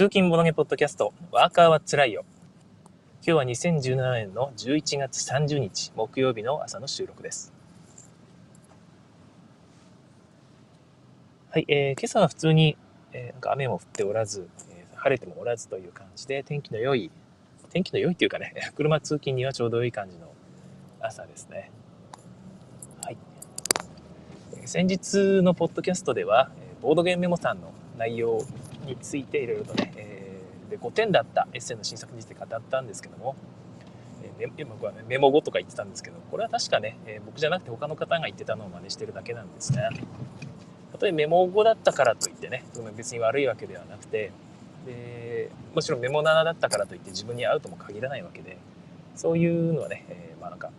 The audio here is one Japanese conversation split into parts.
通勤ボドゲポッドキャスト、ワーカーはつらいよ。今日は2017年の11月30日、木曜日の朝の収録です。はい、えー、今朝は普通に、えー、なんか雨も降っておらず、えー、晴れてもおらずという感じで、天気の良い、天気の良いっていうかね、車通勤にはちょうどいい感じの朝ですね。はい。先日のポッドキャストでは、ボードゲームメモさんの内容についていろいろとね、えー、で5点だったエッセイの新作について語ったんですけども、えー、僕はねメモ語とか言ってたんですけどこれは確かね、えー、僕じゃなくて他の方が言ってたのを真似してるだけなんですがたとえメモ語だったからといってね別に悪いわけではなくてでもちろんメモ7だったからといって自分に合うとも限らないわけでそういうのはね、えー、まあなんか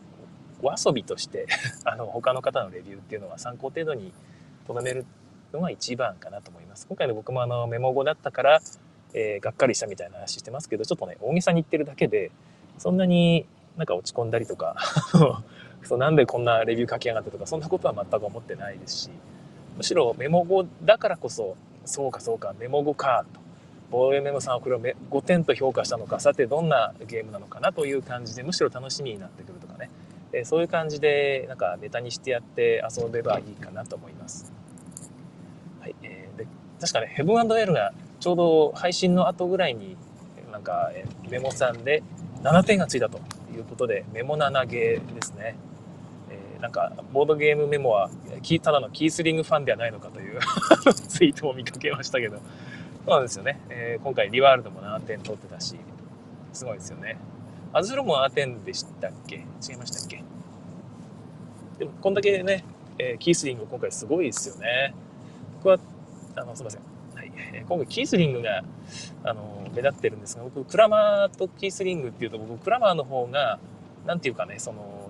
お遊びとして あの他の方のレビューっていうのは参考程度にとどめるのが一番かなと思います。今回の僕もあのメモ語だったから、えー、がっかりしたみたいな話してますけど、ちょっとね、大げさに言ってるだけで、そんなになんか落ち込んだりとか そうなんでこんなレビュー書きやがってとか、そんなことは全く思ってないですし、むしろメモ語だからこそ、そうかそうか、メモ語か、と。ボードメモさんはこれを5点と評価したのか、さてどんなゲームなのかなという感じで、むしろ楽しみになってくるとかね。そういう感じで、なんかネタにしてやって遊べばいいかなと思います。確かね、ヘブンエルがちょうど配信の後ぐらいに、なんか、メモさんで7点がついたということで、メモ7ゲーですね。えー、なんか、ボードゲームメモは、ただのキースリングファンではないのかという ツイートを見かけましたけど、そうなんですよね。えー、今回リワールドも7点取ってたし、すごいですよね。アズロも7点でしたっけ？違いましたっけ？でも、こんだけね、えー、キースリング今回すごいですよね。僕は、あの、すいません。はい。今回、キースリングが、あの、目立ってるんですが、僕、クラマーとキースリングっていうと、僕、クラマーの方が、なんていうかね、その、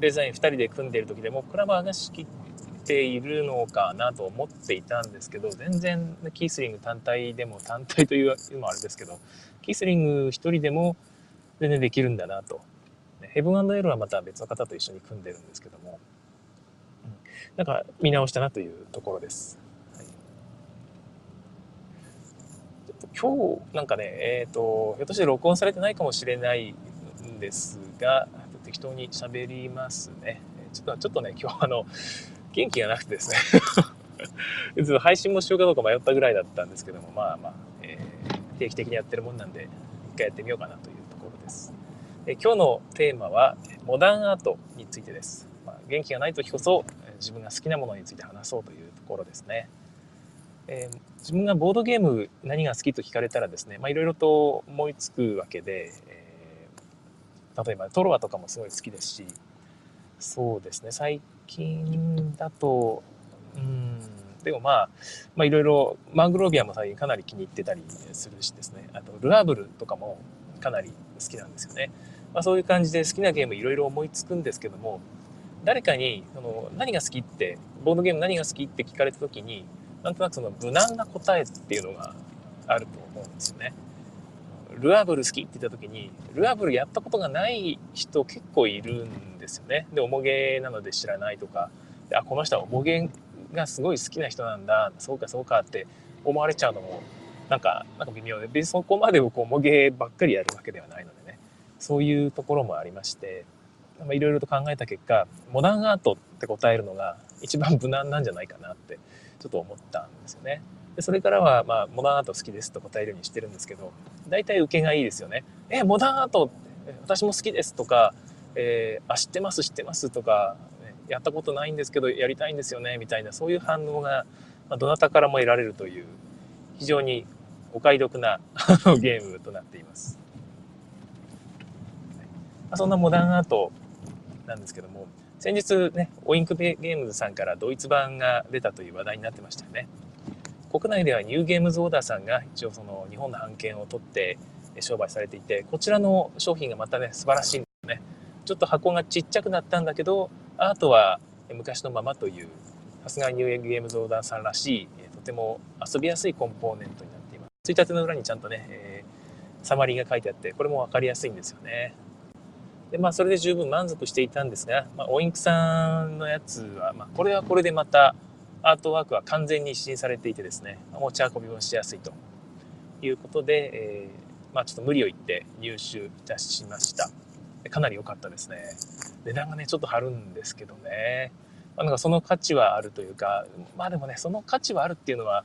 デザイン2人で組んでる時でも、クラマーが仕切っているのかなと思っていたんですけど、全然、キースリング単体でも、単体というのもあれですけど、キースリング1人でも全然できるんだなと。ヘブンエルはまた別の方と一緒に組んでるんですけども、なんか見直したなというところです。はい、今日なんかね、えっ、ー、と、ひょっとして録音されてないかもしれないんですが、適当に喋りますね。ちょっと、ちょっとね、今日あの、元気がなくてですね 配信もしようかどうか迷ったぐらいだったんですけども、まあまあ、えー、定期的にやってるもんなんで、一回やってみようかなというところです。え今日のテーマは、モダンアートについてです。まあ、元気がない時こそ、自分が好きなものについて話そうというところですね。えー、自分がボードゲーム何が好きと聞かれたらですね、いろいろと思いつくわけで、えー、例えばトロワとかもすごい好きですし、そうですね、最近だと、うん、でもまあ、いろいろ、マングロービアも最近かなり気に入ってたりするしですね、あとルアブルとかもかなり好きなんですよね。まあそういう感じで好きなゲームいろいろ思いつくんですけども、誰かにその何が好きってボードゲーム何が好きって聞かれた時になんとなくその無難な答えっていうのがあると思うんですよね。ルアブル好きって言った時にルアブルやったことがない人結構いるんですよね。で、重げなので知らないとか、あ、この人は重げがすごい好きな人なんだ、そうかそうかって思われちゃうのもなんか、なんか微妙で、別にそこまで僕重げばっかりやるわけではないのでね、そういうところもありまして、いろいろと考えた結果モダンアートって答えるのが一番無難なんじゃないかなってちょっと思ったんですよね。でそれからは、まあ、モダンアート好きですと答えるようにしてるんですけど大体受けがいいですよね。えモダンアート私も好きですとか、えー、あ知ってます知ってますとかやったことないんですけどやりたいんですよねみたいなそういう反応が、まあ、どなたからも得られるという非常にお買い得なゲームとなっています。そんなモダンアートなんですけども、先日ね、オインクゲームズさんからドイツ版が出たという話題になってましたよね。国内ではニューゲームズオーダーさんが一応その日本の版権を取って商売されていて、こちらの商品がまたね、素晴らしいんですね。ちょっと箱がちっちゃくなったんだけど、アートは昔のままという、さすがニューゲームズオーダーさんらしい、とても遊びやすいコンポーネントになっています。ついたての裏にちゃんとね、えー、サマリーが書いてあって、これも分かりやすいんですよね。で、まあ、それで十分満足していたんですが、まあ、オインクさんのやつは、まあ、これはこれでまた、アートワークは完全に一新されていてですね、持ち運びもしやすいということで、えー、まあ、ちょっと無理を言って入手いたしました。かなり良かったですね。値段がね、ちょっと張るんですけどね。まあ、なんかその価値はあるというか、まあでもね、その価値はあるっていうのは、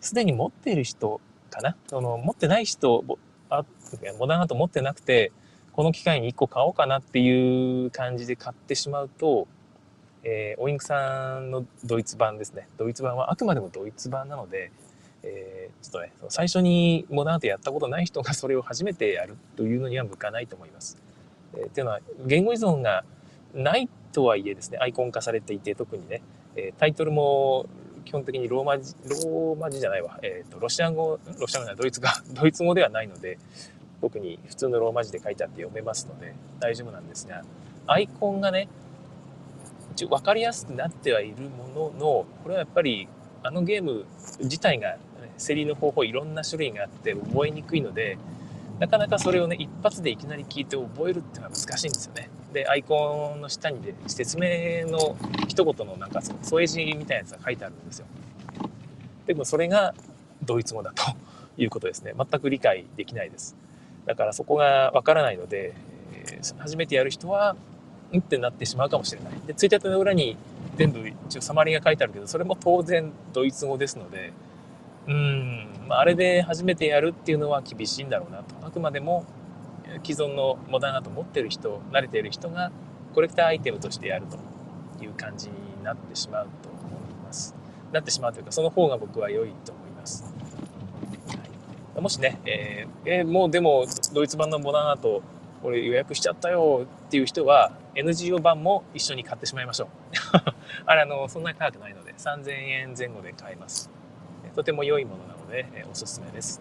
すでに持っている人かな？その持ってない人、あモダンアート持ってなくて、この機会に1個買おうかなっていう感じで買ってしまうと、えー、オインクさんのドイツ版ですね。ドイツ版はあくまでもドイツ版なので、えー、ちょっとね、最初にモダンアートやったことない人がそれを初めてやるというのには向かないと思います。えー、っていうのは、言語依存がないとはいえですね、アイコン化されていて、特にね、えー、タイトルも基本的にローマ字、ローマ字じゃないわ、えっ、ー、と、ロシア語、ロシア語じゃない、ドイツ語、ドイツ語ではないので、特に普通のローマ字で書いてあって読めますので大丈夫なんですが、アイコンがね、一応分かりやすくなってはいるものの、これはやっぱりあのゲーム自体が、ね、競りの方法いろんな種類があって覚えにくいので、なかなかそれをね、一発でいきなり聞いて覚えるっていうのは難しいんですよね。で、アイコンの下にで説明の一言のなんか添え字みたいなやつが書いてあるんですよ。でもそれがドイツ語だということですね。全く理解できないです。だからそこがわからないので、えー、初めてやる人は、うんってなってしまうかもしれない。で、ついたての裏に全部一応サマリーが書いてあるけど、それも当然ドイツ語ですので、うん、まあ、あれで初めてやるっていうのは厳しいんだろうなと。あくまでも既存のモダンアート持ってる人、慣れている人がコレクターアイテムとしてやるという感じになってしまうと思います。なってしまうというか、その方が僕は良いと。もしね、えー、えー、もうでもドイツ版のモダンアート俺予約しちゃったよっていう人は NGO 版も一緒に買ってしまいましょう。あれあの、そんなに高くないので3000円前後で買えます。とても良いものなので、えおすすめです。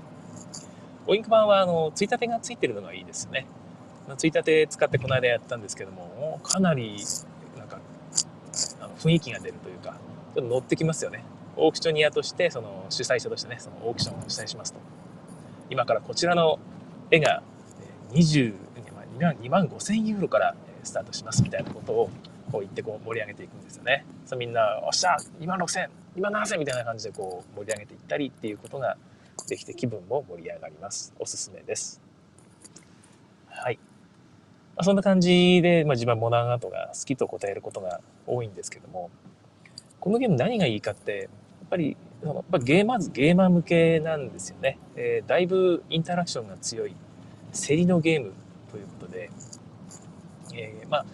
オインク版はあのついたてがついてるのがいいですね。ついたて使ってこの間やったんですけども、かなりなんかあの雰囲気が出るというか、ちょっと乗ってきますよね。オークショニアとして、その主催者としてね、そのオークションを主催しますと。今からこちらの絵が20、2万5千ユーロからスタートしますみたいなことをこう言ってこう盛り上げていくんですよね。そみんな、おっしゃ !2 万6千 !2 万7千みたいな感じでこう盛り上げていったりっていうことができて気分も盛り上がります。おすすめです。はい。まあ、そんな感じで、まあ、自分はモダンアートが好きと答えることが多いんですけども、このゲーム何がいいかって、やっぱり、やっぱゲーマーズ、ゲーマー向けなんですよね。えー、だいぶインタラクションが強い、競りのゲームということで、えー、まあ、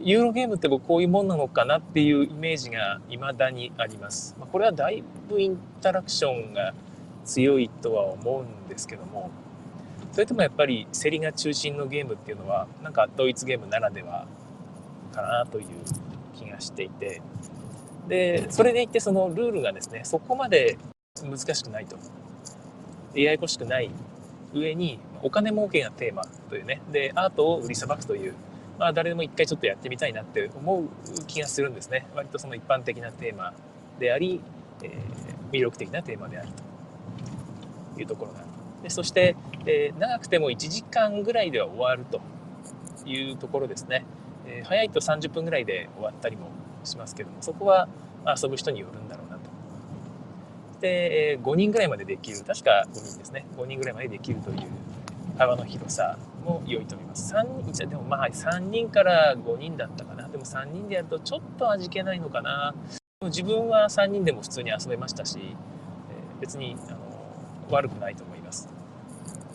ユーロゲームってこういうもんなのかなっていうイメージが未だにあります。まあ、これはだいぶインタラクションが強いとは思うんですけどもそれともやっぱり競りが中心のゲームっていうのはなんかドイツゲームならではかなという気がしていてでそれでいってそのルールがですねそこまで難しくないと。ややこしくない上にお金儲けがテーマというね。でアートを売りさばくという、まあ、誰でも一回ちょっとやってみたいなって思う気がするんですね。割とその一般的なテーマであり、えー、魅力的なテーマであるというところがある。でそして、えー、長くても1時間ぐらいでは終わるというところですね、えー、早いと30分ぐらいで終わったりもしますけどもそこは遊ぶ人によるんだろうなと。で、5人ぐらいまでできる確か5人ですね。5人ぐらいまでできるという幅の広さも良いと思います。3人でもまあ3人から5人だったかな。でも3人でやるとちょっと味気ないのかな。自分は3人でも普通に遊べましたし、別にあの悪くないと思います。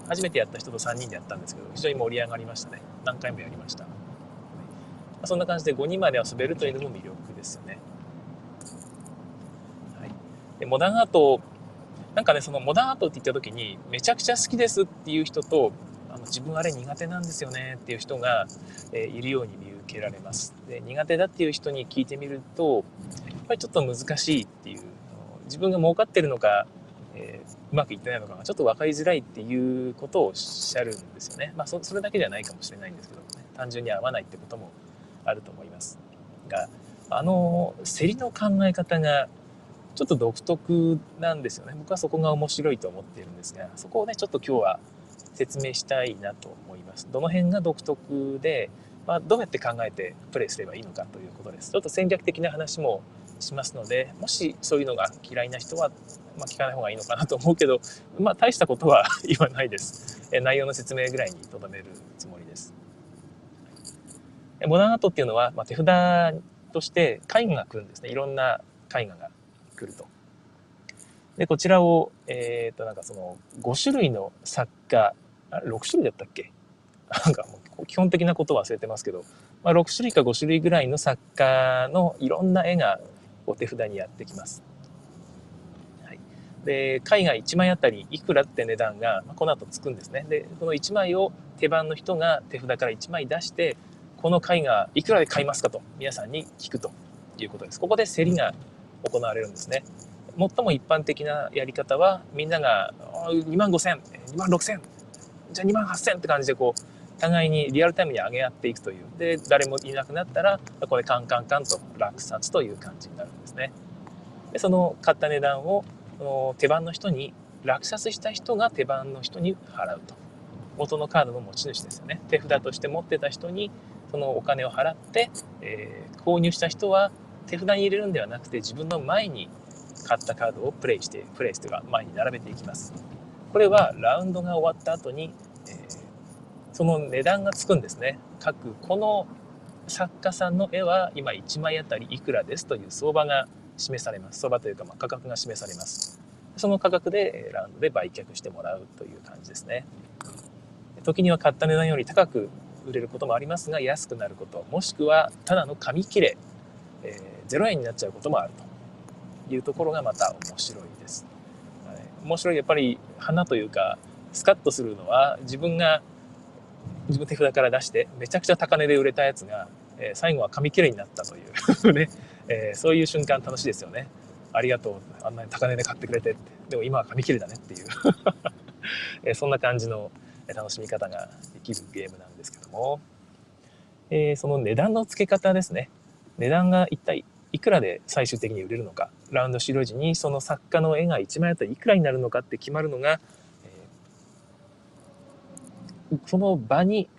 初めてやった人と3人でやったんですけど非常に盛り上がりましたね。何回もやりました、そんな感じで5人まで遊べるというのも魅力ですよね、はい、でモダンアートなんかねそのモダンアートって言った時にめちゃくちゃ好きですっていう人とあの自分あれ苦手なんですよねっていう人が、え、いるように見受けられます。で苦手だっていう人に聞いてみるとやっぱりちょっと難しいっていう自分が儲かってるのかえー、うまくいってないのかがちょっと分かりづらいっていうことをおっしゃるんですよね。まあそ、それだけではないかもしれないんですけど、ね、単純に合わないってこともあると思います。が、あの、競りの考え方がちょっと独特なんですよね。僕はそこが面白いと思っているんですが、そこをね、ちょっと今日は説明したいなと思います。どの辺が独特で、まあ、どうやって考えてプレイすればいいのかということです。ちょっと戦略的な話もしますのでもしそういうのが嫌いな人は、まあ、聞かない方がいいのかなと思うけど、まあ、大したことは 言わないです。内容の説明ぐらいにとどめるつもりです。モダンアートっていうのは、まあ、手札として絵画が来るんですね。いろんな絵画が来ると。で、こちらを、えっ、ー、と、なんかその、5種類の作家、あ6種類だったっけ？なんかもう基本的なこと忘れてますけど、まあ、6種類か5種類ぐらいの作家のいろんな絵がお手札にやってきます。はい、で、絵画1枚あたりいくらって値段が、まあ、この後つくんですね。で、この1枚を手番の人が手札から1枚出して、この絵画いくらで買いますかと皆さんに聞くということです。ここで競りが行われるんですね。最も一般的なやり方はみんなが2万5千2万6千じゃあ2万8千って感じでこう互いにリアルタイムに上げ合っていくというで誰もいなくなったらこれカンカンカンと落札という感じになるんですねでその買った値段を手番の人に落札した人が手番の人に払うと元のカードの持ち主ですよね手札として持ってた人にそのお金を払って、えー、購入した人は手札に入れるんではなくて自分の前に買ったカードをプレイして、プレイしては前に並べていきます。これはラウンドが終わった後に、えー、その値段がつくんですね。各、この作家さんの絵は今1枚あたりいくらですという相場が示されます。相場というか、ま価格が示されます。その価格でラウンドで売却してもらうという感じですね。時には買った値段より高く売れることもありますが、安くなること、もしくはただの紙切れ、えー、0円になっちゃうこともあると。いうところがまた面白いです。はい、面白いやっぱり花というかスカッとするのは自分が自分手札から出してめちゃくちゃ高値で売れたやつが、えー、最後は紙切れになったというね、えー、そういう瞬間楽しいですよね。ありがとうあんなに高値で買ってくれてってでも今は紙切れだねっていう えー、そんな感じの楽しみ方ができるゲームなんですけども、えー、その値段の付け方ですね。値段が一体いくらで最終的に売れるのか。ラウンド終了時にその作家の絵が1枚あたりいくらになるのかって決まるのが、えー、その場に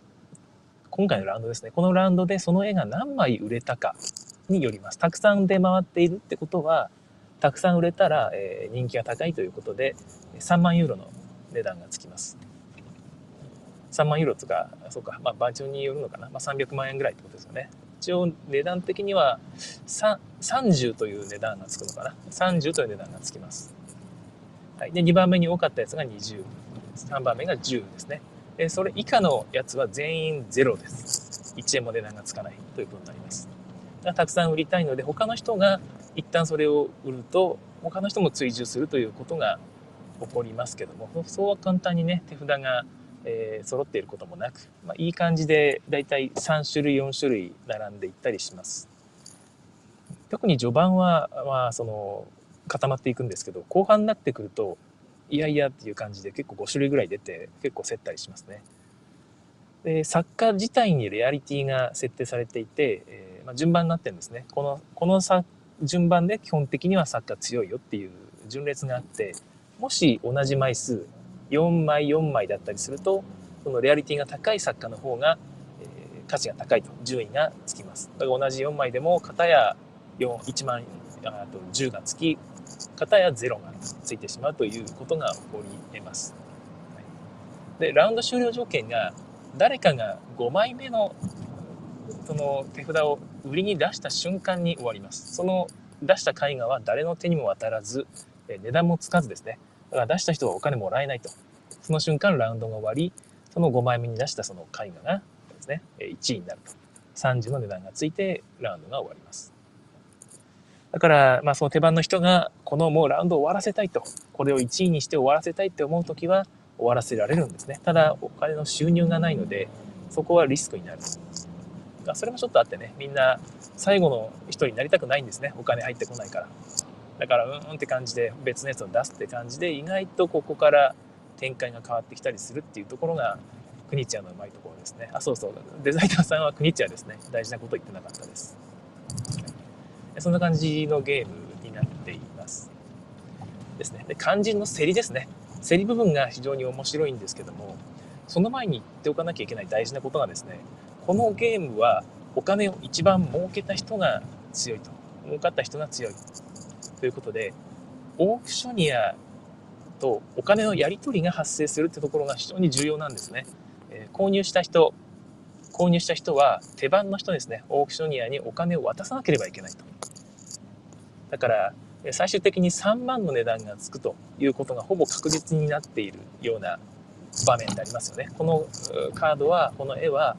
今回のラウンドですね。このラウンドでその絵が何枚売れたかによります。たくさん出回っているってことはたくさん売れたら、えー、人気が高いということで3万ユーロの値段がつきます。3万ユーロとかそうか、まあ、場中によるのかな、まあ、300万円ぐらいってことですよね。一応値段的には30という値段がつくのかな。30という値段がつきます、はい、で2番目に多かったやつが203番目が10ですね。でそれ以下のやつは全員0です。1円も値段がつかないということになります。たくさん売りたいので他の人が一旦それを売ると他の人も追従するということが起こりますけどもそうは簡単にね手札がえー、揃っていることもなく、まあ、いい感じでだいたい3種類4種類並んでいったりします。特に序盤は、まあ、その固まっていくんですけど後半になってくるといやいやっていう感じで結構5種類ぐらい出て結構競ったりしますね。で作家自体にレアリティが設定されていて、えー、まあ、順番になってるんですね。このこの順番で基本的には作家強いよっていう順列があってもし同じ枚数4枚4枚だったりするとそのレアリティが高い作家の方が、えー、価値が高いと順位がつきます。だから同じ4枚でも片や1万あと10がつき片や0がついてしまうということが起こり得ます、でラウンド終了条件が誰かが5枚目のその手札を売りに出した瞬間に終わります。その出した絵画は誰の手にも渡らず値段もつかずですね。だから出した人はお金もらえないと。その瞬間ラウンドが終わり、その5枚目に出したその絵画がですね、1位になると。30の値段がついてラウンドが終わります。だから、まあその手番の人が、このもうラウンドを終わらせたいと、これを1位にして終わらせたいって思うときは終わらせられるんですね。ただ、お金の収入がないので、そこはリスクになる。それもちょっとあってね、みんな最後の人になりたくないんですね。お金入ってこないから。だからうんって感じで別のやつを出すって感じで意外とここから展開が変わってきたりするっていうところがクニチアのうまいところですね。あそうそう。デザイナーさんはクニチアですね。大事なこと言ってなかったです。そんな感じのゲームになっています。ですね。で肝心の競りですね。競り部分が非常に面白いんですけどもその前に言っておかなきゃいけない大事なことがですねこのゲームはお金を一番儲けた人が強いと。儲かった人が強い。ということでオークショニアとお金のやり取りが発生するってところが非常に重要なんですね。えー、購入した人購入した人は手番の人ですねオークショニアにお金を渡さなければいけないと。だから最終的に3万の値段がつくということがほぼ確実になっているような場面でありますよね。このカードは、この絵は、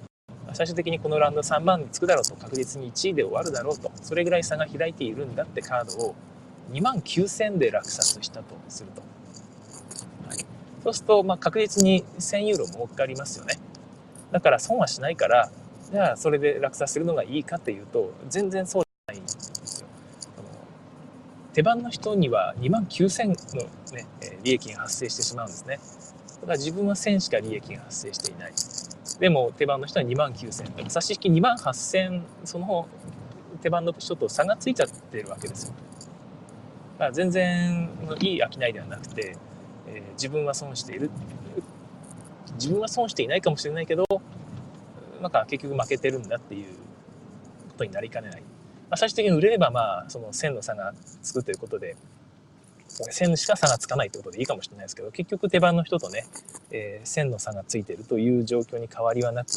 最終的にこのラウンド3万につくだろうと、確実に1位で終わるだろうと、それぐらい差が開いているんだってカードを2万9000で落札したとすると。はい、そうすると、まあ、確実に1000ユーロ儲かりますよね。だから損はしないから、じゃあそれで落札するのがいいかっていうと、全然そうじゃないんですよの。手番の人には2万9000の、ね、利益が発生してしまうんですね。だから自分は1000しか利益が発生していない。でも手番の人は2万9000。差し引き2万8000、その手番の人と差がついちゃってるわけですよ。だから全然いい商いではなくて、えー、自分は損している。自分は損していないかもしれないけど、なんか結局負けてるんだっていうことになりかねない。まあ、最終的に売れればまあその1000の差がつくということで、線しか差がつかないってことでいいかもしれないですけど、結局手番の人とね、えー、線の差がついてるという状況に変わりはなく、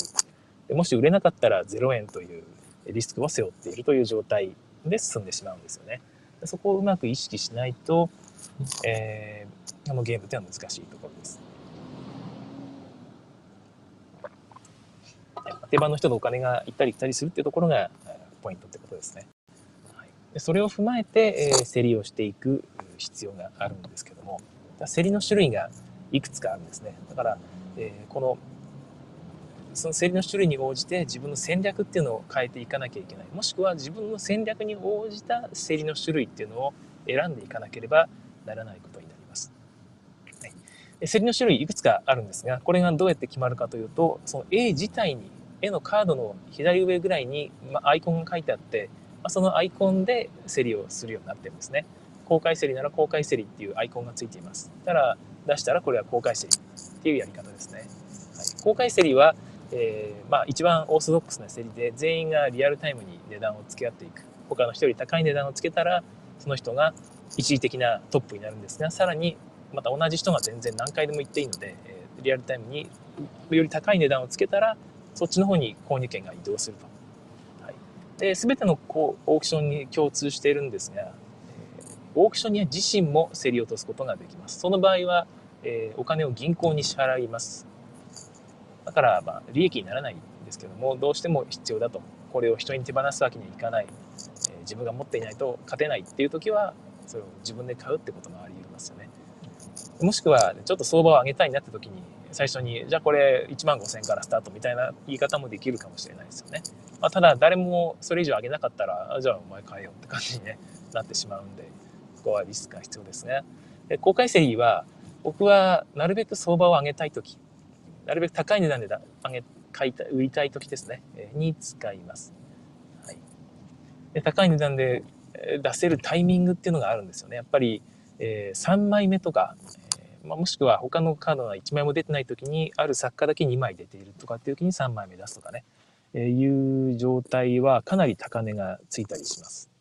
もし売れなかったら0円というリスクを背負っているという状態で進んでしまうんですよね。そこをうまく意識しないと、えー、あのゲームっていうのは難しいところです。手番の人とお金が行ったり来たりするっていうところがポイントってことですね。でそれを踏まえて、えー、競りをしていく必要があるんですけども競りの種類がいくつかあるんですねだから、えー、このその競りの種類に応じて自分の戦略っていうのを変えていかなきゃいけないもしくは自分の戦略に応じた競りの種類っていうのを選んでいかなければならないことになります。はい、競りの種類いくつかあるんですがこれがどうやって決まるかというとその絵自体に絵のカードの左上ぐらいに、まアイコンが書いてあってまそのアイコンで競りをするようになってるんですね。公開競りなら公開競りっていうアイコンがついています。たら出したらこれは公開競りっていうやり方ですね。はい、公開競りは、えー、まあ、一番オーソドックスな競りで全員がリアルタイムに値段を付け合っていく。他の人より高い値段をつけたらその人が一時的なトップになるんですが、さらにまた同じ人が全然何回でも行っていいので、えリアルタイムにより高い値段をつけたらそっちの方に購入権が移動すると。はいで、すべてのこうオークションに共通しているんですが、えオークショニア自身も競り落とすことができます。その場合は、えー、お金を銀行に支払います。だから、まあ、利益にならないんですけども、どうしても必要だと。これを人に手放すわけにはいかない。えー、自分が持っていないと勝てないっていう時は、それを自分で買うってこともあり得ますよね。もしくは、ちょっと相場を上げたいなって時に、最初に、じゃあこれ1万5000円からスタートみたいな言い方もできるかもしれないですよね。まあ、ただ誰もそれ以上上げなかったら、じゃあお前買えよって感じに、ね、なってしまうんで、ここはリスクが必要ですね。で公開競りは、僕はなるべく相場を上げたい時、なるべく高い値段で上げ、買いたい、売りたい時ですね、えに使います。はい。で高い値段で出せるタイミングっていうのがあるんですよね。やっぱり、えー、3枚目とか、まあ、もしくは他のカードが1枚も出てない時にある作家だけ2枚出ているとかっていう時に3枚目出すとかね、えー、いう状態はかなり高値がついたりします。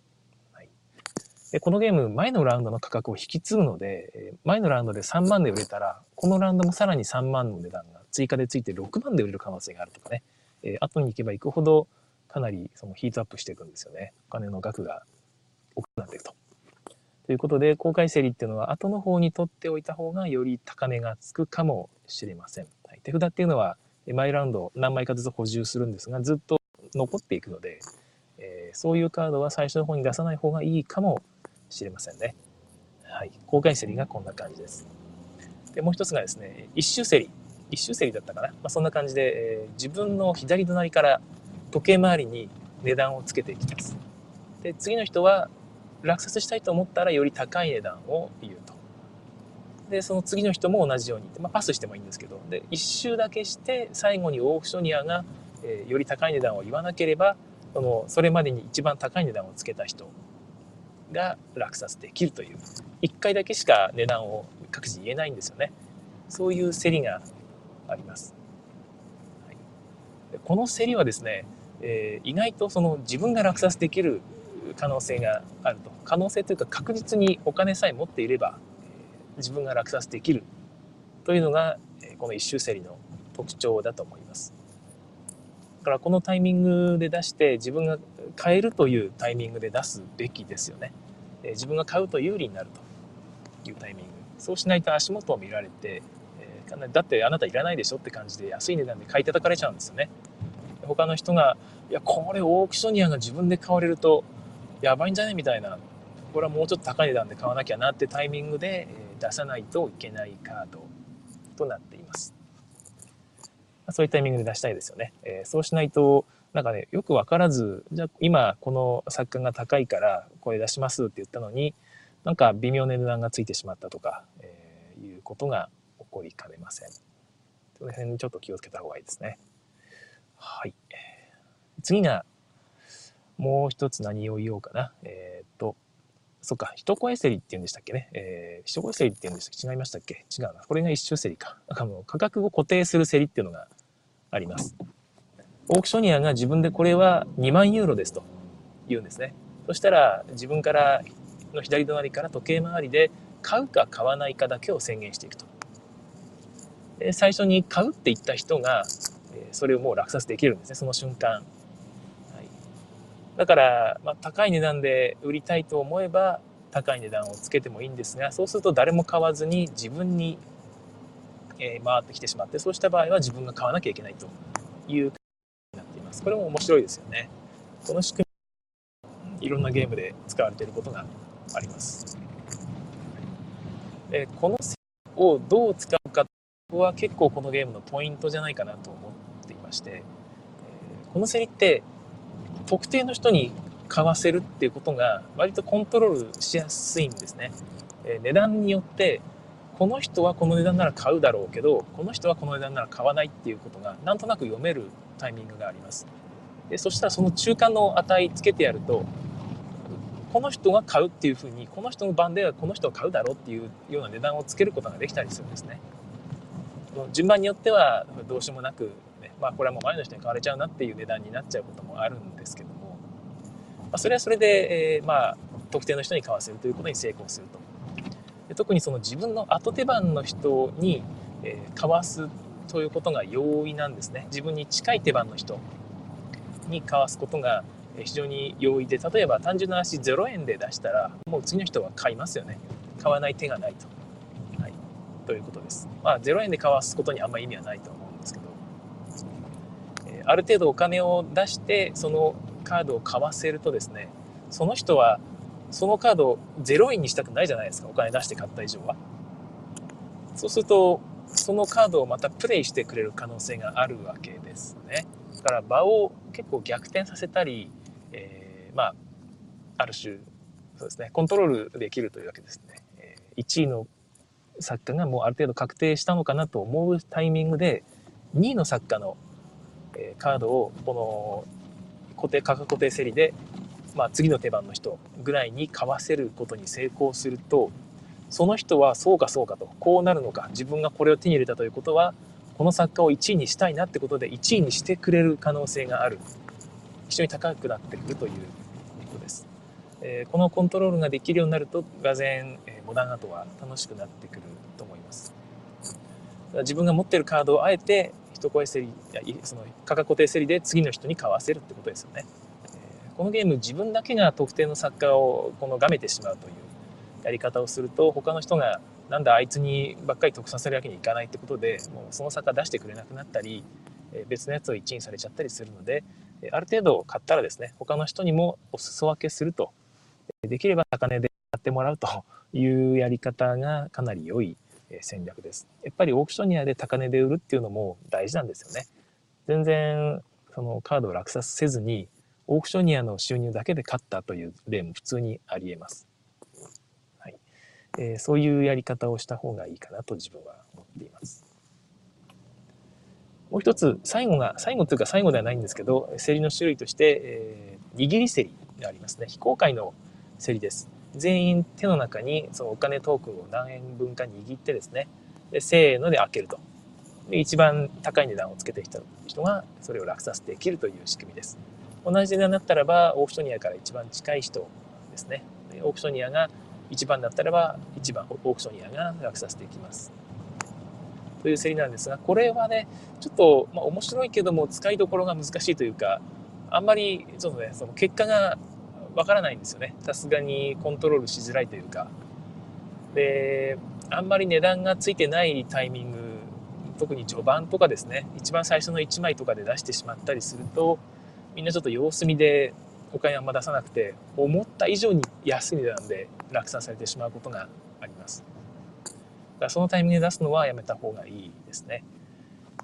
でこのゲーム前のラウンドの価格を引き継ぐので前のラウンドで3万で売れたらこのラウンドもさらに3万の値段が追加でついて6万で売れる可能性があるとかね、えー、後に行けば行くほどかなりそのヒートアップしていくんですよね。お金の額が大きくなっていくと。ということで、公開競りっていうのは後の方に取っておいた方がより高値がつくかもしれません。はい、手札っていうのは、毎ラウンド何枚かずつ補充するんですが、ずっと残っていくので、えー、そういうカードは最初の方に出さない方がいいかもしれませんね。はい。公開競りがこんな感じです。で、もう一つがですね、一周競り。一周競りだったかな？まあ、そんな感じで、えー、自分の左隣から時計回りに値段をつけていきます。で、次の人は落札したいと思ったらより高い値段を言うと。で、その次の人も同じように、まあ、パスしてもいいんですけど、で、一周だけして最後にオークショニアが、えー、より高い値段を言わなければ、その、それまでに一番高い値段をつけた人が落札できるという、一回だけしか値段を各自言えないんですよね。そういう競りがあります。はい、この競りはですね、えー、意外とその自分が落札できる可能性があると。可能性というか確実にお金さえ持っていれば自分が落札できるというのがこの一周競りの特徴だと思います。だからこのタイミングで出して自分が買えるというタイミングで出すべきですよね。自分が買うと有利になるというタイミング。そうしないと足元を見られてだってあなたいらないでしょって感じで安い値段で買い叩かれちゃうんですよね他の人がいやこれオークショニアが自分で買われるとやばいんじゃねみたいなこれはもうちょっと高い値段で買わなきゃなってタイミングで出さないといけないカードとなっています。そういうタイミングで出したいですよね。えー、そうしないとなんかねよく分からずじゃあ今この作家が高いからこれ出しますって言ったのになんか微妙な値段がついてしまったとか、えー、いうことがこりかねません。その辺ちょっと気をつけた方がいいですね。はい。次が、もう一つ何を言おうかな。えー、っと、そっか、一声競りって言うんでしたっけね。えー、一声競りって言うんでしたっけ？違いましたっけ？違うな。これが一周競りか。なんかもう価格を固定する競りっていうのがあります。オークショニアが自分でこれは2万ユーロですと言うんですね。そしたら自分からの左隣から時計回りで買うか買わないかだけを宣言していくと。最初に買うって言った人がそれをもう落札できるんですね、その瞬間。はい、だから、まあ、高い値段で売りたいと思えば、高い値段をつけてもいいんですが、そうすると誰も買わずに自分に、え回ってきてしまって、そうした場合は自分が買わなきゃいけないというになっています。これも面白いですよね。この仕組み、いろんなゲームで使われていることがあります。でこのをどう使うこは結構このゲームのポイントじゃないかなと思っていまして、えこの競りって特定の人に買わせるっていうことが割とコントロールしやすいんですね。え値段によってこの人はこの値段なら買うだろうけどこの人はこの値段なら買わないっていうことがなんとなく読めるタイミングがあります。でそしたらその中間の値つけてやるとこの人が買うっていうふうにこの人の番ではこの人は買うだろうっていうような値段をつけることができたりするんですね。順番によってはどうしようもなく、ね、まあこれはもう前の人に買われちゃうなっていう値段になっちゃうこともあるんですけども、まあ、それはそれで、えー、まあ特定の人に買わせるということに成功すると。で特にその自分の後手番の人に、えー、買わすということが容易なんですね。自分に近い手番の人に買わすことが非常に容易で、例えば単純な足0円で出したら、もう次の人は買いますよね。買わない手がないと。ということです。まあ、0円で買わすことにあんま意味はないと思うんですけど、え、ある程度お金を出してそのカードを買わせるとですね、その人はそのカードを0円にしたくないじゃないですか、お金出して買った以上は。そうすると、そのカードをまたプレイしてくれる可能性があるわけですね。だから場を結構逆転させたり、えー、まあ、ある種、そうですね、コントロールできるというわけですね。1位の作家がもうある程度確定したのかなと思うタイミングで2位の作家のカードをこの固定価格固定競りで、まあ、次の手番の人ぐらいに買わせることに成功するとその人はそうかそうかとこうなるのか自分がこれを手に入れたということはこの作家を1位にしたいなってことで1位にしてくれる可能性がある非常に高くなってくるということです。えこのコントロールができるようになるとがぜえモダンアートは楽しくなってくると思います。自分が持ってるカードをあえて一声競りその価格固定競りで次の人に買わせるってことですよね。このゲーム自分だけが特定の作家をこのがめてしまうというやり方をすると他の人がなんだあいつにばっかり得させるわけにいかないってことでもうその作家出してくれなくなったり別のやつを1位にされちゃったりするのである程度買ったらですね他の人にもお裾分けすると。できれば高値で買ってもらうというやり方がかなり良い戦略です。やっぱりオークショニアで高値で売るっていうのも大事なんですよね。全然そのカードを落札せずにオークショニアの収入だけで買ったという例も普通にありえます。はいえー、そういうやり方をした方がいいかなと自分は思っています。もう一つ、最後が、最後というか最後ではないんですけど、競りの種類として、えー、握り競りがありますね。非公開の競りです。全員手の中にそのお金トークンを何円分か握ってですね、でせーので開けると。で、一番高い値段をつけてきた人がそれを落札できるという仕組みです。同じ値段だったらばオークショニアから一番近い人ですねオークショニアが1番だったらば1番オークショニアが落札できますという競りなんですがこれはねちょっと、まあ、面白いけども使いどころが難しいというかあんまりちょっとねその結果がわからないんですよね。さすがにコントロールしづらいというか。であんまり値段がついてないタイミング特に序盤とかですね。一番最初の1枚とかで出してしまったりするとみんなちょっと様子見でお金あんま出さなくて思った以上に安い値段で落札されてしまうことがあります。だからそのタイミングで出すのはやめた方がいいですね。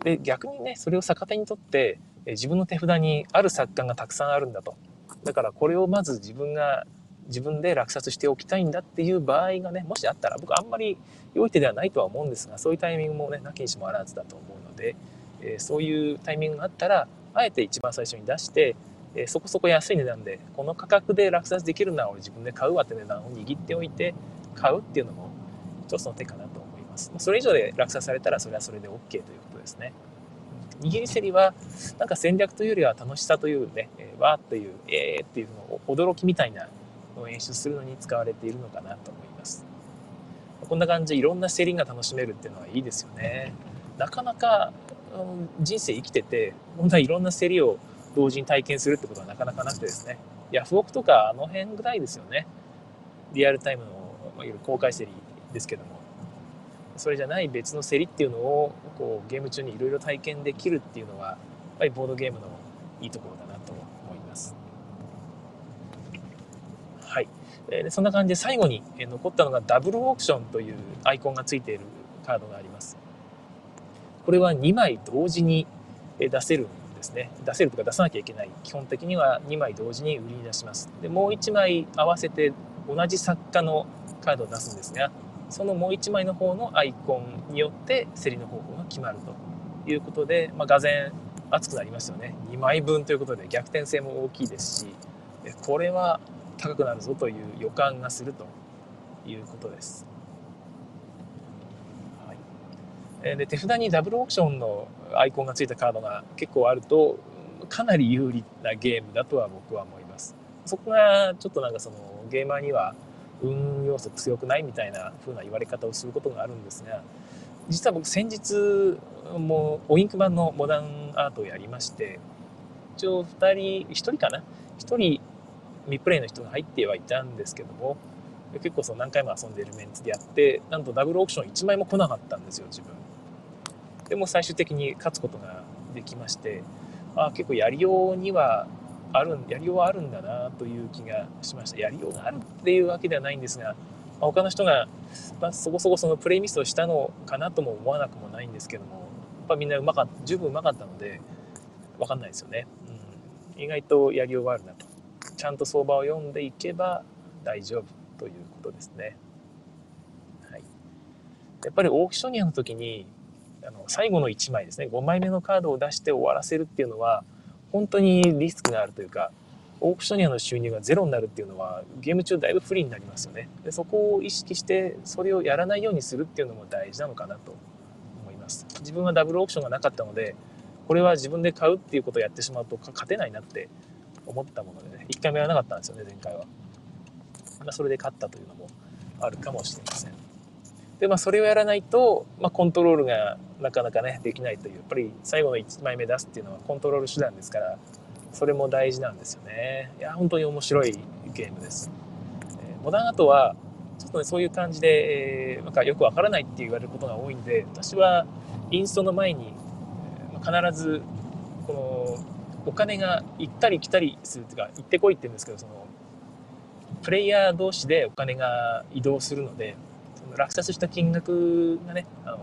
で逆にねそれを逆手にとって自分の手札にある作家がたくさんあるんだと。だからこれをまず自分が自分で落札しておきたいんだっていう場合がねもしあったら僕あんまり良い手ではないとは思うんですがそういうタイミングもねなきにしもあらずだと思うので、えー、そういうタイミングがあったらあえて一番最初に出して、えー、そこそこ安い値段でこの価格で落札できるなら俺自分で買うわって値段を握っておいて買うっていうのも一つの手かなと思います。それ以上で落札されたらそれはそれで OK ということですね。握り競りはなんか戦略というよりは楽しさというね、えー、わーっていう、えーっていうのを驚きみたいなのを演出するのに使われているのかなと思います。こんな感じでいろんな競りが楽しめるっていうのはいいですよね。なかなか人生生きてて、本当はいろんな競りを同時に体験するってことはなかなかなくてですね。ヤフオクとかあの辺ぐらいですよね。リアルタイムの、いわゆる公開競りですけども。それじゃない別の競りっていうのをこうゲーム中にいろいろ体験できるっていうのはやっぱりボードゲームのいいところだなと思います。はい。でそんな感じで最後に残ったのがダブルオークションというアイコンがついているカードがあります。これは2枚同時に出せるんですね。出せるとか出さなきゃいけない。基本的には2枚同時に売りに出します。で、もう1枚合わせて同じ作家のカードを出すんですが、そのもう1枚の方のアイコンによって競りの方法が決まるということで、まあ、がぜ熱くなりますよね2枚分ということで逆転性も大きいですしこれは高くなるぞという予感がするということです。はい、で手札にダブルオークションのアイコンがついたカードが結構あるとかなり有利なゲームだとは僕は思います。そこがちょっとなんかそのゲーマーには運要素強くないみたいな風な言われ方をすることがあるんですが実は僕先日もうオインク版のモダンアートをやりまして一応2人1人かな？1人ミプレイの人が入ってはいたんですけども結構その何回も遊んでるメンツでやってなんとダブルオークション1枚も来なかったんですよ自分。でも最終的に勝つことができましてあ結構やりようにはあるやりようはあるんだなという気がしました。やりようがあるっていうわけではないんですが、まあ、他の人が、まあ、そこそこそのプレイミスをしたのかなとも思わなくもないんですけどもやっぱみんなうまかった十分うまかったので分かんないですよね、うん、意外とやりようがあるなと。ちゃんと相場を読んでいけば大丈夫ということですね。はい、やっぱりオークショニアの時にあの最後の1枚ですね。5枚目のカードを出して終わらせるっていうのは本当にリスクがあるというかオークショニアの収入がゼロになるっていうのはゲーム中だいぶ不利になりますよね。でそこを意識してそれをやらないようにするっていうのも大事なのかなと思います。自分はダブルオークションがなかったのでこれは自分で買うっていうことをやってしまうと勝てないなって思ったものでね1回もやらなかったんですよね前回は、まあ、それで勝ったというのもあるかもしれません。でまあそれをやらないと、まあ、コントロールがなかなかねできないという。やっぱり最後の1枚目出すっていうのはコントロール手段ですからそれも大事なんですよね。いや本当に面白いゲームです、えー、モダンアートはちょっとねそういう感じで、えー、なんかよくわからないって言われることが多いんで私はインストの前に、えー、必ずこのお金が行ったり来たりするというか行ってこいって言うんですけどそのプレイヤー同士でお金が移動するので落札した金額がねあの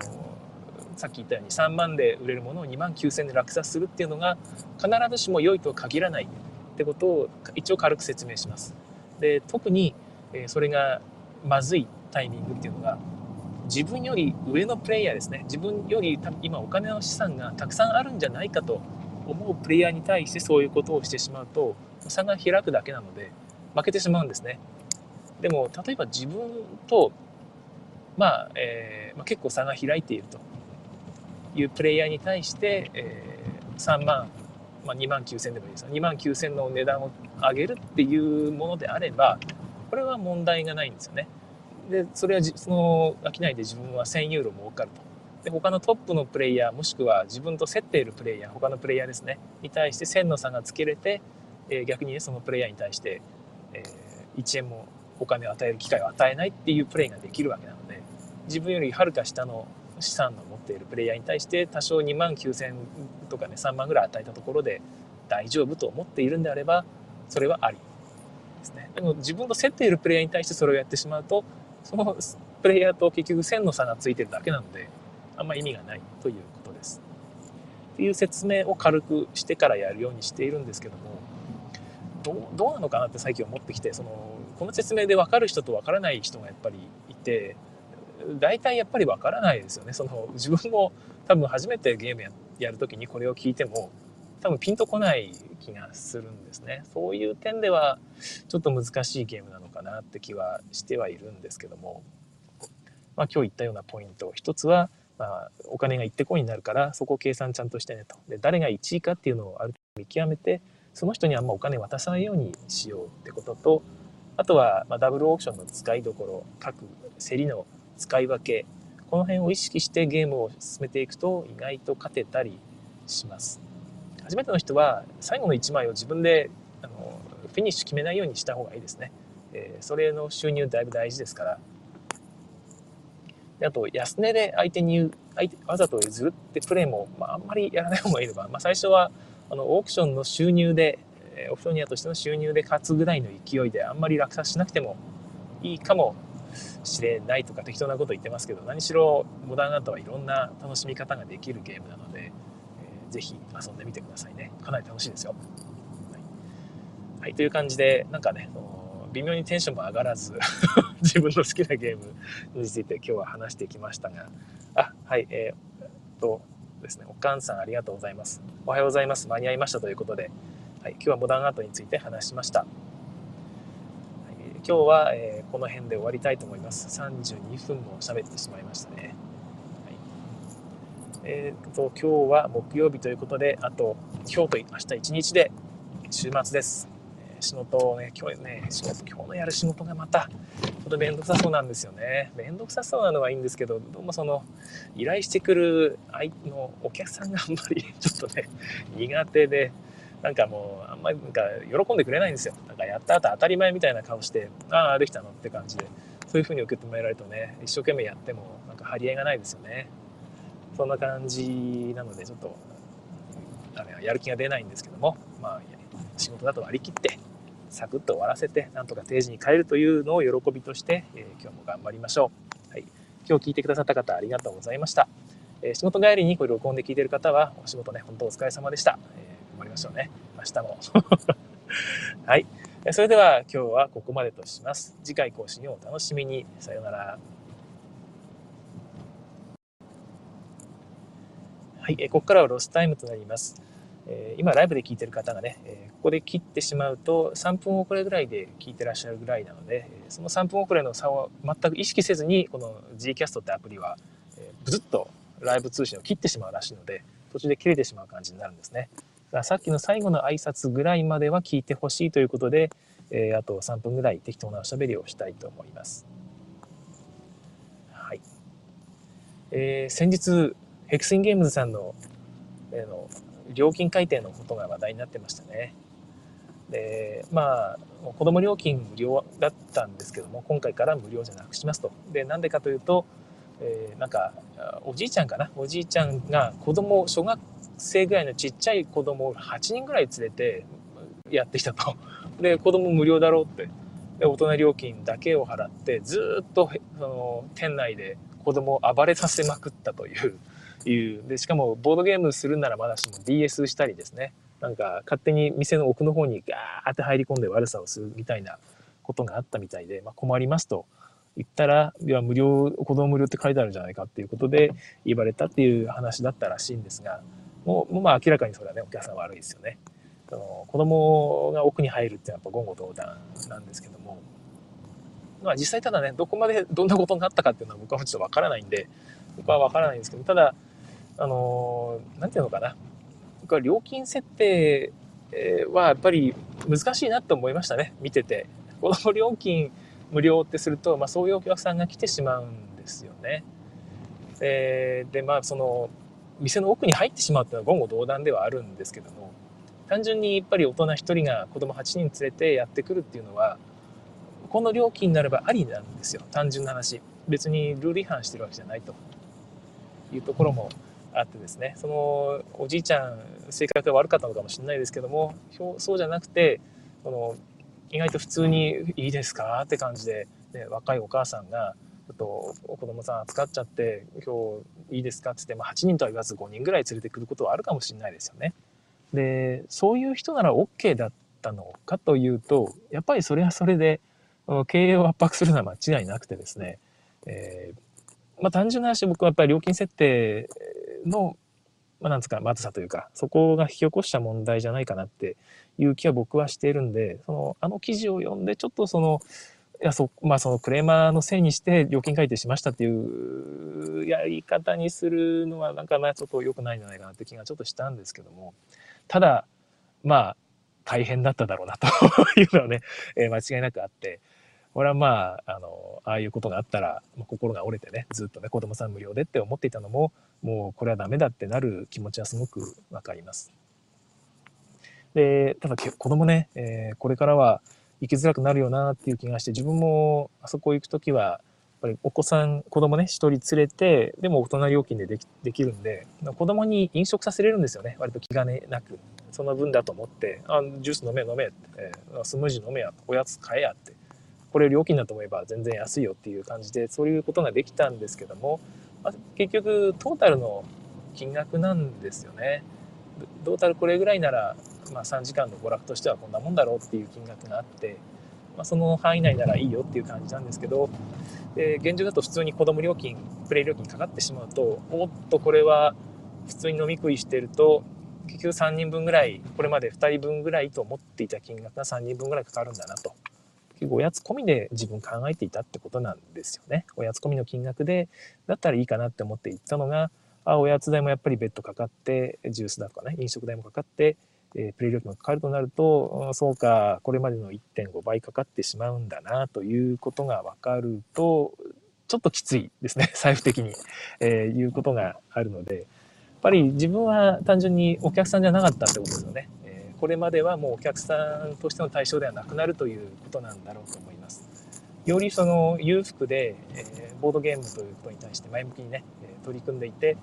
さっき言ったように3万で売れるものを2万9000円で落札するっていうのが必ずしも良いとは限らないってことを一応軽く説明します。で特にそれがまずいタイミングっていうのが自分より上のプレイヤーですね自分より今お金の資産がたくさんあるんじゃないかと思うプレイヤーに対してそういうことをしてしまうと差が開くだけなので負けてしまうんですね。でも例えば自分と、まあえーまあ、結構差が開いているというプレイヤーに対して、えー、3万まあ、2万9000でもいいです。2万9000の値段を上げるっていうものであればこれは問題がないんですよね。でそれはその商いで自分は1000ユーロ儲かると。で他のトップのプレイヤーもしくは自分と競っているプレイヤー他のプレイヤーですねに対して1000の差がつけれて、えー、逆にねそのプレイヤーに対して、えー、1円もお金を与える機会を与えないっていうプレイができるわけなので自分よりはるか下の資産の持っているプレイヤーに対して多少2万9000とかね3万ぐらい与えたところで大丈夫と思っているんであればそれはありですねでも自分と競っているプレイヤーに対してそれをやってしまうとそのプレイヤーと結局1000の差がついてるだけなのであんま意味がないということです。っていう説明を軽くしてからやるようにしているんですけどもどうどうなのかなって最近思ってきてそのこの説明で分かる人と分からない人がやっぱりいて大体やっぱり分からないですよね。その自分も多分初めてゲームやる時にこれを聞いても多分ピンとこない気がするんですね。そういう点ではちょっと難しいゲームなのかなって気はしてはいるんですけども、まあ、今日言ったようなポイント一つは、まあ、お金が行ってこいになるからそこを計算ちゃんとしてねと。で誰が1位かっていうのをある程度見極めてその人にあんまお金渡さないようにしようってこととあとは、まダブルオークションの使いどころ各競りの使い分けこの辺を意識してゲームを進めていくと意外と勝てたりします。初めての人は最後の1枚を自分であのフィニッシュ決めないようにした方がいいですね、えー、それの収入だいぶ大事ですから。であと安値で相手に相手わざと譲るってプレーも、まあ、あんまりやらない方がいいのか、まあ、最初はあのオークションの収入でオプショニアとしての収入で勝つぐらいの勢いであんまり落札しなくてもいいかもしれないとか適当なこと言ってますけど何しろモダンアートはいろんな楽しみ方ができるゲームなので、えー、ぜひ遊んでみてくださいね。かなり楽しいですよ、はい、はい、という感じでなんかね微妙にテンションも上がらず 自分の好きなゲームについて今日は話してきましたが。あはい。えー、っとですね。おかんさんありがとうございます。おはようございます。間に合いましたということで、はい、今日はモダンアートについて話しました。今日は、えー、この辺で終わりたいと思います。32分も喋ってしまいましたね。はい、えー、と、今日は木曜日ということで、あと、今日と明日一日で週末です。えー、仕事をね、今日ね、仕事、今日のやる仕事がまた、ちょっとめんどくさそうなんですよね。めんどくさそうなのはいいんですけど、どうもその、依頼してくる相のお客さんがあんまりちょっとね、苦手で、なんかもうあんまりなんか喜んでくれないんですよ。なんかやった後当たり前みたいな顔してああできたのって感じでそういう風に受け止められるとね一生懸命やってもなんか張り合いがないですよね。そんな感じなのでちょっとあれやる気が出ないんですけどもまあ仕事だと割り切ってサクッと終わらせてなんとか定時に帰るというのを喜びとして、えー、今日も頑張りましょう、はい、今日聞いてくださった方ありがとうございました、えー、仕事帰りにこれ録音で聞いている方はお仕事ね本当お疲れ様でした、えー頑張りましょうね。明日も。はい。それでは今日はここまでとします。次回更新をお楽しみに。さようなら。はい。ここからはロスタイムとなります。今ライブで聞いてる方がね、ここで切ってしまうと3分遅れぐらいで聞いてらっしゃるぐらいなので、その3分遅れの差を全く意識せずに、この Gcast ってアプリは、ブズッとライブ通信を切ってしまうらしいので、途中で切れてしまう感じになるんですね。さっきの最後の挨拶ぐらいまでは聞いてほしいということで、えー、あと3分ぐらい適当なおしゃべりをしたいと思います。はい。えー、先日、ヘクスインゲームズさんの,、えー、の料金改定のことが話題になってましたね。で、まあ、子供料金無料だったんですけども、今回から無料じゃなくしますと。で、なんでかというと、えー、なんか、おじいちゃんかな？おじいちゃんが子供、小学生ぐらいのちっちゃい子供を8人ぐらい連れてやってきたと。で、子供無料だろうって。で、大人料金だけを払って、ずっと、その、店内で子供を暴れさせまくったという、いう。で、しかも、ボードゲームするならまだしも DS したりですね。なんか、勝手に店の奥の方にガーって入り込んで悪さをするみたいなことがあったみたいで、まあ、困りますと。言ったら、いや、無料、子供無料って書いてあるんじゃないかっていうことで言われたっていう話だったらしいんですが、もう、もうまあ明らかにそれはね、お客さん悪いですよね。その子供が奥に入るってやっぱ言語道断なんですけども、まあ実際ただね、どこまでどんなことがあったかっていうのは僕はちょっとわからないんで、僕はわからないんですけど、ただ、あの、なんていうのかな。僕は料金設定はやっぱり難しいなと思いましたね見ててこの料金無料ってすると、まあ、そういうお客さんが来てしまうんですよね。えー、でまあその店の奥に入ってしまうっていうのは言語道断ではあるんですけども単純にやっぱり大人1人が子供8人連れてやってくるっていうのはこの料金になればありなんですよ。単純な話。別にルール違反してるわけじゃないというところもあってですね。そのおじいちゃん性格が悪かったのかもしれないですけどもそうじゃなくてその意外と普通に「いいですか?」って感じで、ね、若いお母さんがちょっとお子供さん扱っちゃって「今日いいですか?」って言って、まあ、8人とは言わず5人ぐらい連れてくることはあるかもしれないですよね。でそういう人なら OK だったのかというとやっぱりそれはそれで経営を圧迫するのは間違いなくてですね、えー、まあ、単純な話僕はやっぱり料金設定の、まあ、なんですかまずさというかそこが引き起こした問題じゃないかなっていう気は僕はしているんでそのあの記事を読んでちょっとそのいやそまあそのクレーマーのせいにして料金改定しましたっていうやり方にするのはなんかなちょっと良くないんじゃないかなって気がちょっとしたんですけどもただまあ大変だっただろうなというのはね、えー、間違いなくあって俺はまああのああいうことがあったら、心が折れてねずっとね子供さん無料でって思っていたのももうこれはダメだってなる気持ちはすごくわかります。でただ子供ね、えー、これからは行きづらくなるよなっていう気がして自分もあそこ行く時はやっぱりお子さん子供ね1人連れてでも大人料金でできできるんで子供に飲食させれるんですよね。割と気兼ねなく。その分だと思ってあジュース飲め飲めって、スムージー飲めやおやつ買えやって。これ料金だと思えば全然安いよっていう感じでそういうことができたんですけども、まあ、結局トータルの金額なんですよね。トータルこれぐらいならまあ、3時間の娯楽としてはこんなもんだろうっていう金額があって、まあ、その範囲内ならいいよっていう感じなんですけどで現状だと普通に子供料金プレイ料金かかってしまうとおっとこれは普通に飲み食いしてると結局3人分ぐらいこれまで2人分ぐらいと思っていた金額が3人分ぐらいかかるんだなと結構おやつ込みで自分考えていたってことなんですよねおやつ込みの金額でだったらいいかなって思って行ったのがあおやつ代もやっぱり別途かかってジュースだとかね飲食代もかかってえプレイ料金がかかるとなると、そうか、これまでの1.5倍かかってしまうんだな、ということが分かると、ちょっときついですね、財布的に、えー、いうことがあるので、やっぱり自分は単純にお客さんじゃなかったってことですよね。これまではもうお客さんとしての対象ではなくなるということなんだろうと思います。よりその裕福で、えー、ボードゲームということに対して前向きにね、取り組んでいて、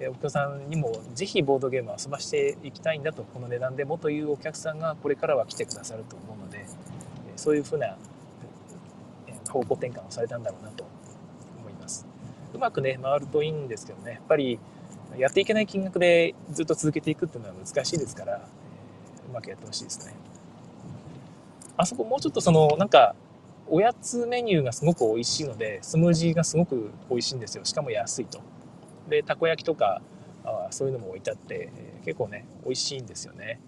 えお客さんにもぜひボードゲームを遊ばしていきたいんだとこの値段でもというお客さんがこれからは来てくださると思うのでそういうふうな方向転換をされたんだろうなと思いますうまくね回るといいんですけどねやっぱりやっていけない金額でずっと続けていくっていうのは難しいですからうまくやってほしいですね。あそこもうちょっとそのなんかおやつメニューがすごく美味しいのでスムージーがすごく美味しいんですよ。しかも安いと。でたこ焼きとかあそういうのも置いてあって、え、結構ね美味しいんですよね。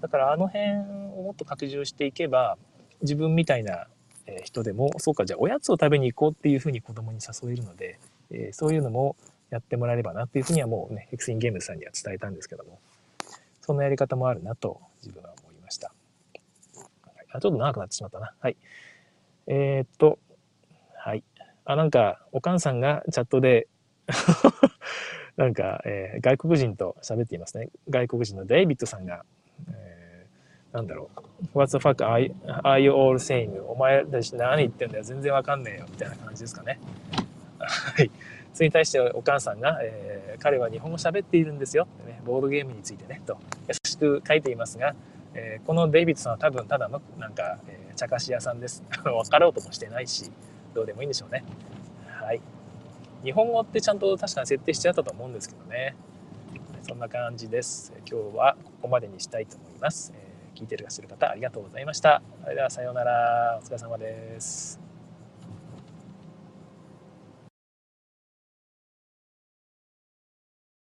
だからあの辺をもっと拡充していけば自分みたいな人でもそうかじゃあおやつを食べに行こうっていうふうに子供に誘えるので、え、そういうのもやってもらえればなっていうふうにはもうねヘクスインゲームズさんには伝えたんですけども。そんなやり方もあるなと自分は思いました、あちょっと長くなってしまったなはいえー、っとはいあなんかお母さんがチャットで なんか、えー、外国人と喋っていますね。外国人のデイビッドさんが、えー、なんだろう、What the fuck are you all saying? お前たち何言ってんだよ、全然わかんねえよ、みたいな感じですかね。はい。それに対してお母さんが、えー、彼は日本語喋っているんですよってね、ボードゲームについてね、と優しく書いていますが、えー、このデイビッドさんは多分ただのなんか、えー、茶菓子屋さんです。分かろうともしてないし、どうでもいいんでしょうね。はい。日本語ってちゃんと確かに設定してあったと思うんですけどね。そんな感じです。今日はここまでにしたいと思います。えー、聞いていらっしゃる方ありがとうございました。それではさようなら。お疲れ様です。